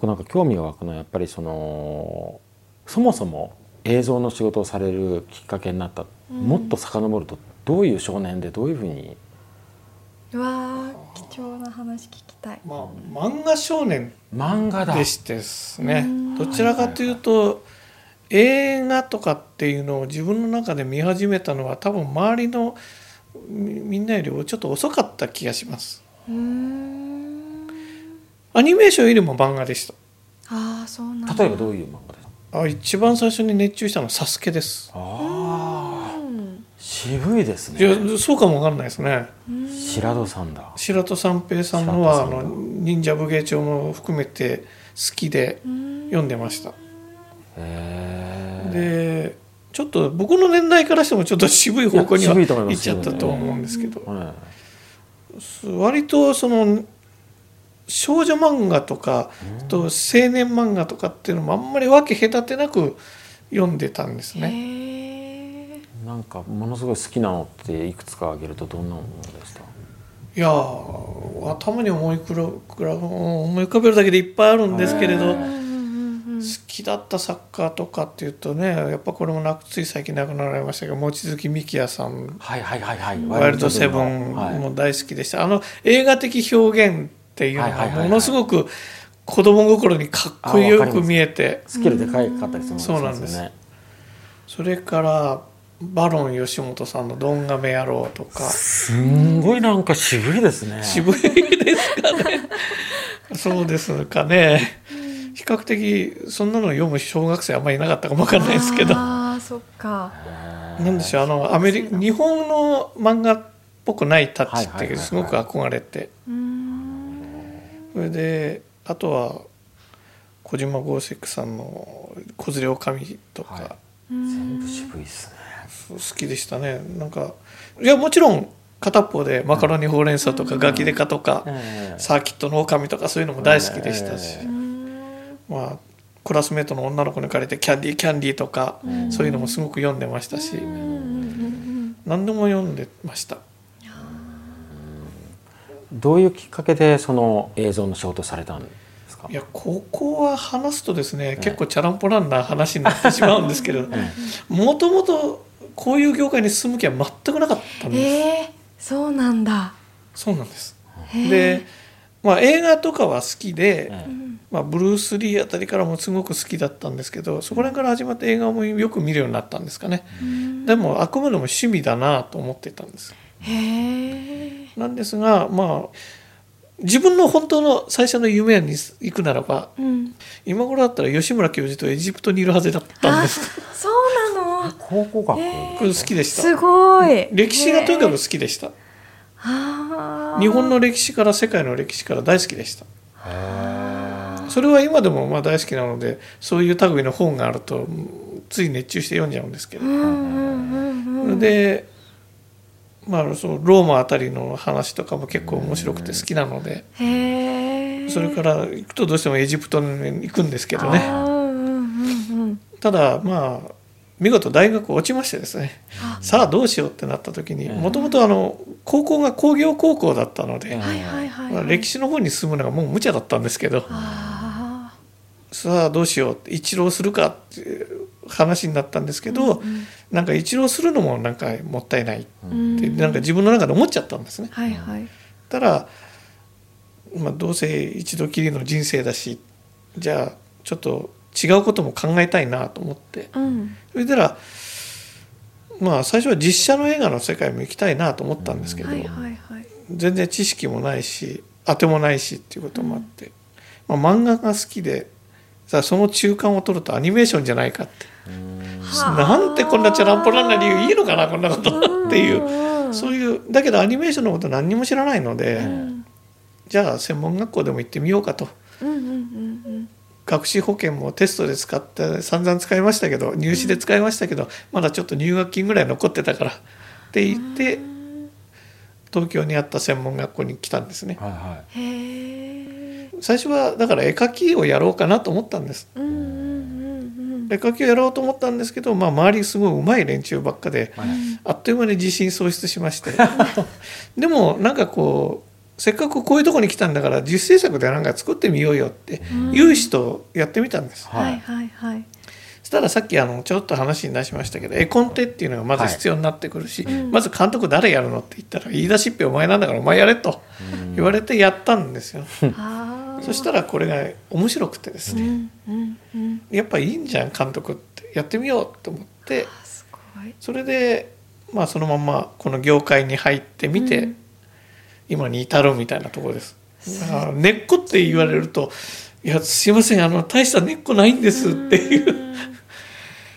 僕なんか興味が湧くのはやっぱりそのそもそも映像の仕事をされるきっかけになった、うん、もっと遡るとどういう少年でどういうふうにうわ貴重な話聞きたい、まあ、漫画少年漫画だ。でしてですね。どちらかというと、はいはいはい映画とかっていうのを自分の中で見始めたのは多分周りのみんなよりちょっと遅かった気がしますアニメーションよりも漫画でした。ああそうなん例えばどういう漫画ですか？あ一番最初に熱中したのは「サスケです。ああ渋いですね。いやそうかもわかんないですね。白戸さんだ。白戸三平さんのはあの忍者武芸帳も含めて好きで読んでました。でちょっと僕の年代からしてもちょっと渋い方向には行っちゃったと思うんですけど、割とその少女漫画とかと青年漫画とかっていうのもあんまり分け隔てなく読んでたんですね。なんかものすごい好きなのっていくつか挙げるとどんなものでしたいや頭に思いくら思い浮かべるだけでいっぱいあるんですけれど。好きだった作家とかっていうとねやっぱこれもなくつい最近亡くなられましたけど望月美紀也さん「はいはいはいはい、ワイルドセブン」も大好きでした、あの映画的表現っていうのがものすごく子供心にかっこよく見えて。スキルでかいかったりするそうなんです。それからバロン吉本さんの「ドンガメ野郎」とか。すんごいなんか渋いですね。渋いですかね。そうですかね。比較的そんなの読む小学生あんまりいなかったかもわかんないですけど。あそっか。なんでしょうあのアメリ日本の漫画っぽくないタッチってすごく憧れてそれであとは小島豪石さんの「子連れおかみ」とか、はい、全部渋いっすね。好きでしたね。なんかいやもちろん片方でマカロニほうれん草とかガキデカとか、サーキットの狼とかそういうのも大好きでしたし。まあ、クラスメートの女の子に借りてキャンディーキャンディーとか、そういうのもすごく読んでましたし、何でも読んでました。どういうきっかけでその映像の仕事されたんですか？いやここは話すとですね、結構チャランポランな話になってしまうんですけど もともとこういう業界に進む気は全くなかったんです。えー、そうなんだ。そうなんです。で、まあ、映画とかは好きで、まあ、ブルース・リーあたりからもすごく好きだったんですけどそこら辺から始まって映画もよく見るようになったんですかね、でもあくまでも趣味だなと思ってたんですなんですがまあ自分の本当の最初の夢に行くならば、うん、今頃だったら吉村教授とエジプトにいるはずだったんです。そうなの。考古学、好きでした。すごい。歴史がとにかく好きでした。日本の歴史から世界の歴史から大好きでした。それは今でもまあ大好きなのでそういう類の本があるとつい熱中して読んじゃうんですけど、でまあそのローマあたりの話とかも結構面白くて好きなので。それから行くとどうしてもエジプトに行くんですけどね。ただまあ見事大学落ちましてですね。さあどうしようってなった時にもともと高校が工業高校だったので、歴史の方に進むのがもう無茶だったんですけど。さあどうしようって一浪するかっていう話になったんですけど、うんうん、なんか一浪するのもなんかもったいないって、うん、なんか自分の中で思っちゃったんですね。はいはい、たら、まあ、どうせ一度きりの人生だしじゃあちょっと違うことも考えたいなと思って、うん、それたらまあ最初は実写の映画の世界も行きたいなと思ったんですけど、全然知識もないし当てもないしっていうこともあって、まあ、漫画が好きでさその中間を取るとアニメーションじゃないかって。なんてこんなチャランポランな理由いいのかなこんなことっていう。そういうだけどアニメーションのこと何にも知らないので、じゃあ専門学校でも行ってみようかと。学資保険もテストで使って散々使いましたけど入試で使いましたけど、まだちょっと入学金ぐらい残ってたからって言って東京にあった専門学校に来たんですね。はいはい、最初はだから絵描きをやろうかなと思ったんです。絵描きをやろうと思ったんですけど、まあ、周りすごい上手い連中ばっかで、はい、あっという間に自信喪失しまして。でもなんかこうせっかくこういうとこに来たんだから自主制作で何か作ってみようよっていう人やってみたんです。はい。はい。はい。そしたらさっきあのちょっと話に出しましたけど絵コンテっていうのがまず必要になってくるし、はいまず監督誰やるのって言ったら言い出しっぺお前なんだからお前やれと言われてやったんですよ。あ ーそしたらこれが面白くてですね、うんうんうん。やっぱいいんじゃん監督って。やってみようと思って。あすごい。それでまあそのままこの業界に入ってみて、うん。今に至るみたいなところです。だから根っこって言われると「いやすいませんあの大した根っこないんです」っていう。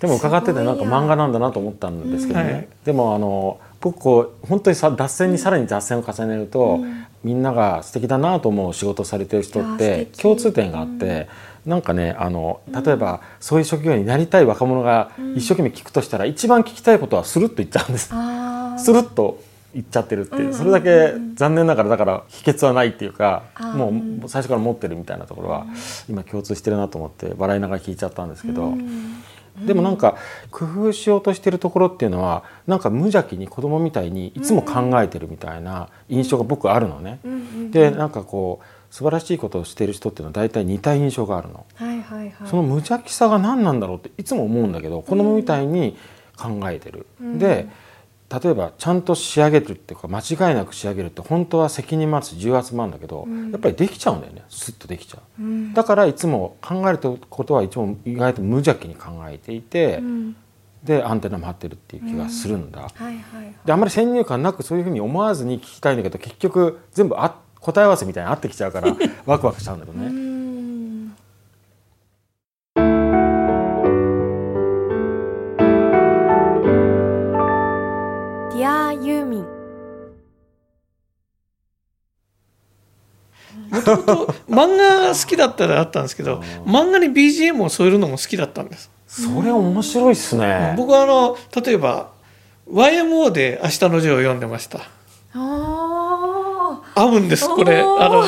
でも伺っててなんか漫画なんだなと思ったんですけどね、うん。はいでもあの僕こう本当にさ脱線にさらに脱線を重ねると、みんなが素敵だなと思う仕事をされてる人って共通点があって、なんかねあの例えばそういう職業になりたい若者が一生懸命聞くとしたら、一番聞きたいことはスルッと言っちゃうんです。スルッと言っちゃってるっていう、うんそれだけ残念ながらだから秘訣はないっていうか、もう最初から持ってるみたいなところは今共通してるなと思って笑いながら聞いちゃったんですけど。うんでもなんか工夫しようとしてるところっていうのはなんか無邪気に子供みたいにいつも考えてるみたいな印象が僕あるのね。でなんかこう素晴らしいことをしている人っていうのは大体似た印象があるの。はいはいはいその無邪気さが何なんだろうっていつも思うんだけど子供みたいに考えてる。うんで例えばちゃんと仕上げるっていうか間違いなく仕上げるって本当は責任もあるし重圧もあるんだけど、うんやっぱりできちゃうんだよねスッとできちゃう。うんだからいつも考えることはいつも意外と無邪気に考えていて、うんでアンテナも張ってるっていう気がするんだ。であんまり先入観なくそういうふうに思わずに聞きたいんだけど結局全部あ答え合わせみたいに合ってきちゃうから ワクワクしちゃうんだけどうね。ともと漫画好きだったらあったんですけど漫画に BGM を添えるのも好きだったんです。それ面白いっすね。僕はあの例えば YMO で「明日のジョー」を読んでました。あ合うんですこれあの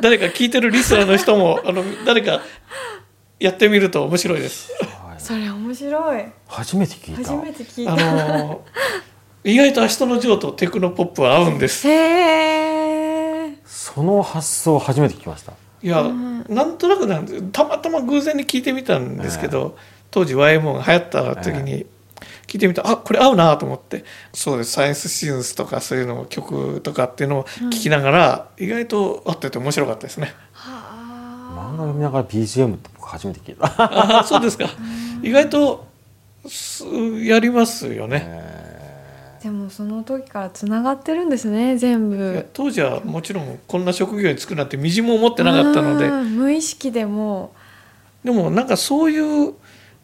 誰か聞いてるリスナーの人も あの誰かやってみると面白いです。はいーそれ面白い初めて聞いた。初めて聞いあたの意外と「明日のジョー」とテクノポップは合うんです。へえその発想初めて聞きました。いや、うん。なんとなくなんたまたま偶然に聞いてみたんですけど、当時 YMO が流行った時に聞いてみたあこれ合うなと思って。そうです。サイエンスシーンスとかそういうのを曲とかっていうのを聞きながら、意外と合ってて面白かったですね。は漫画読みながら BGM って僕初めて聞いた。あそうですか。意外とすやりますよね。えあでもその時からつながってるんですね全部。当時はもちろんこんな職業に就くなんてみじも思ってなかったので。うん無意識でも。でもなんかそういう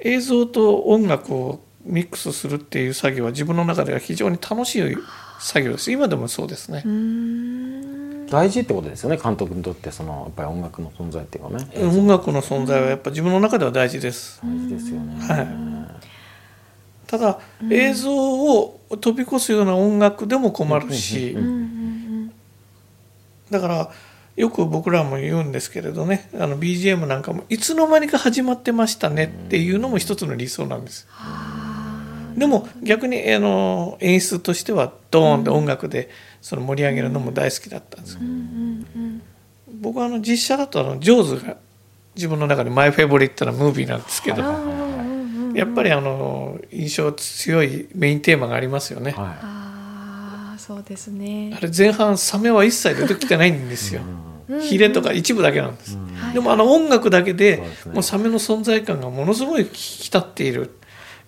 映像と音楽をミックスするっていう作業は自分の中では非常に楽しい作業です。今でもそうですね。大事ってことですよね監督にとってそのやっぱり音楽の存在っていうかね。音楽の存在はやっぱ自分の中では大事です。大事ですよね。はいただ、映像を飛び越すような音楽でも困るし、だからよく僕らも言うんですけれどね。あの BGM なんかもいつの間にか始まってましたねっていうのも一つの理想なんです。でも逆にあの演出としてはドーンって音楽でその盛り上げるのも大好きだったんです。うんうんうん。僕はあの実写だとあのジョーズが自分の中でマイフェイボリットなムービーなんですけど、やっぱりあの印象強いメインテーマがありますよね。はああそうですねあれ前半サメは一切出てきてないんですよ。ヒレとか一部だけなんです。はいでもあの音楽だけでもうサメの存在感がものすごい引き立っている。やっ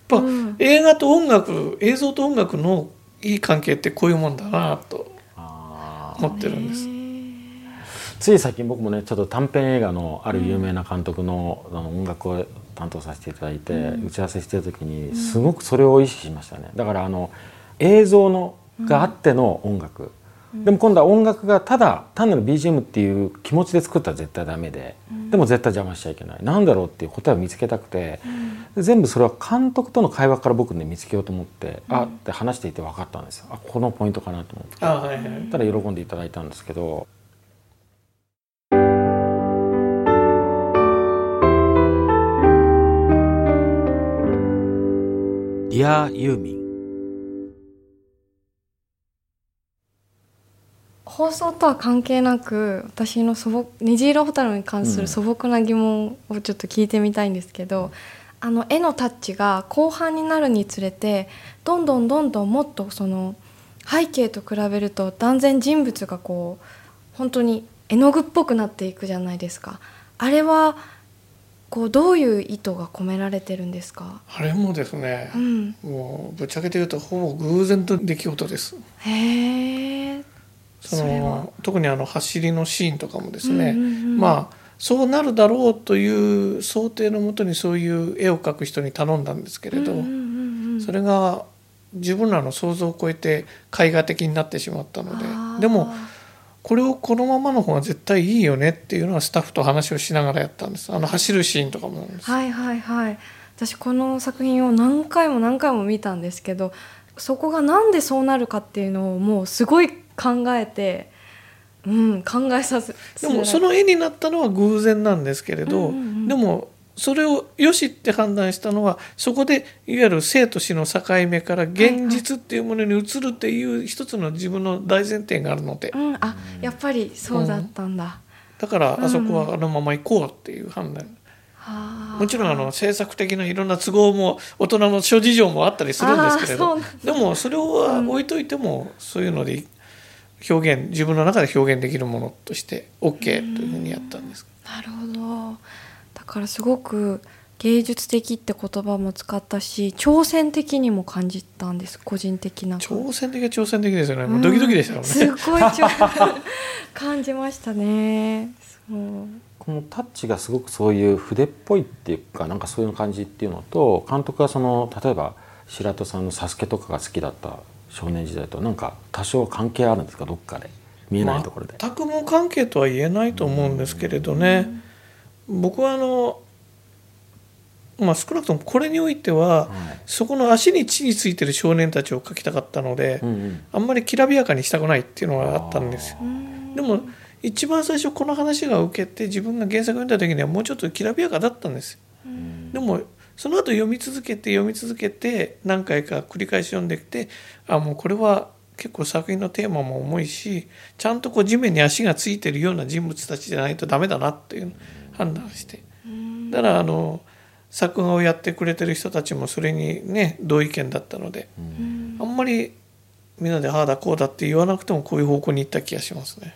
ぱうん映画と音楽映像と音楽のいい関係ってこういうもんだなとあ思ってるんです。ねつい最近僕もねちょっと短編映画のある有名な監督の,、あの音楽を担当させていただいて、打ち合わせしてる時にすごくそれを意識しましたね。だからあの映像のがあっての音楽、でも今度は音楽がただ単なる BGM っていう気持ちで作ったら絶対ダメで、でも絶対邪魔しちゃいけない。なんだろうっていう答えを見つけたくて、で全部それは監督との会話から僕ね見つけようと思って、あって話していて分かったんですよ。あこのポイントかなと思って。たら喜んでいただいたんですけど Dear ユーミン。放送とは関係なく私の素朴虹色ホタルに関する素朴な疑問をちょっと聞いてみたいんですけど、うん、あの絵のタッチが後半になるにつれてどんどんどんどんもっとその背景と比べると断然人物がこう本当に絵の具っぽくなっていくじゃないですか。あれはこうどういう意図が込められてるんですか？あれもですね、うん、もうぶっちゃけて言うとほぼ偶然と出来事です。へえその特にあの走りのシーンとかもですね、うんうんうん、まあそうなるだろうという想定のもとにそういう絵を描く人に頼んだんですけれど、うんうんうんうん、それが自分らの想像を超えて絵画的になってしまったのででもこれをこのままの方が絶対いいよねっていうのはスタッフと話をしながらやったんです。あの走るシーンとかもはいはいはい。私この作品を何回も何回も見たんですけどそこがなんでそうなるかっていうのをもうすごい考えて、うん、考えさせでもその絵になったのは偶然なんですけれど、うんうんうん、でもそれをよしって判断したのはそこでいわゆる生と死の境目から現実っていうものに移るっていう一つの自分の大前提があるので、うん、あやっぱりそうだったんだ、うん、だからあそこはあのまま行こうっていう判断、うん、もちろんあの政策的ないろんな都合も大人の諸事情もあったりするんですけれど。でもそれを置いといてもそういうので表現自分の中で表現できるものとして OK というふうにやったんです。なるほどからすごく芸術的って言葉も使ったし挑戦的にも感じたんです個人的な。挑戦的は挑戦的ですよね、もうドキドキでしたよね。すごい感じましたね。そう。このタッチがすごくそういう筆っぽいっていうかなんかそういう感じっていうのと監督はその例えば白戸さんの「サスケとかが好きだった少年時代となんか多少関係あるんですか？どっかで。見えないところで。全くも関係とは言えないと思うんですけれどね。うん僕はあのまあ、少なくともこれにおいては、はい、そこの足に地についてる少年たちを描きたかったので、あんまりきらびやかにしたくないっていうのがあったんですよ。でも一番最初この話が受けて自分が原作読んだ時にはもうちょっときらびやかだったんです。でもその後読み続けて読み続けて何回か繰り返し読んできてあもうこれは結構作品のテーマも重いしちゃんとこう地面に足がついてるような人物たちじゃないとダメだなっていう。判断して。だからあの作画をやってくれてる人たちもそれにね同意見だったのであんまりみんなでああだこうだって言わなくてもこういう方向に行った気がしますね。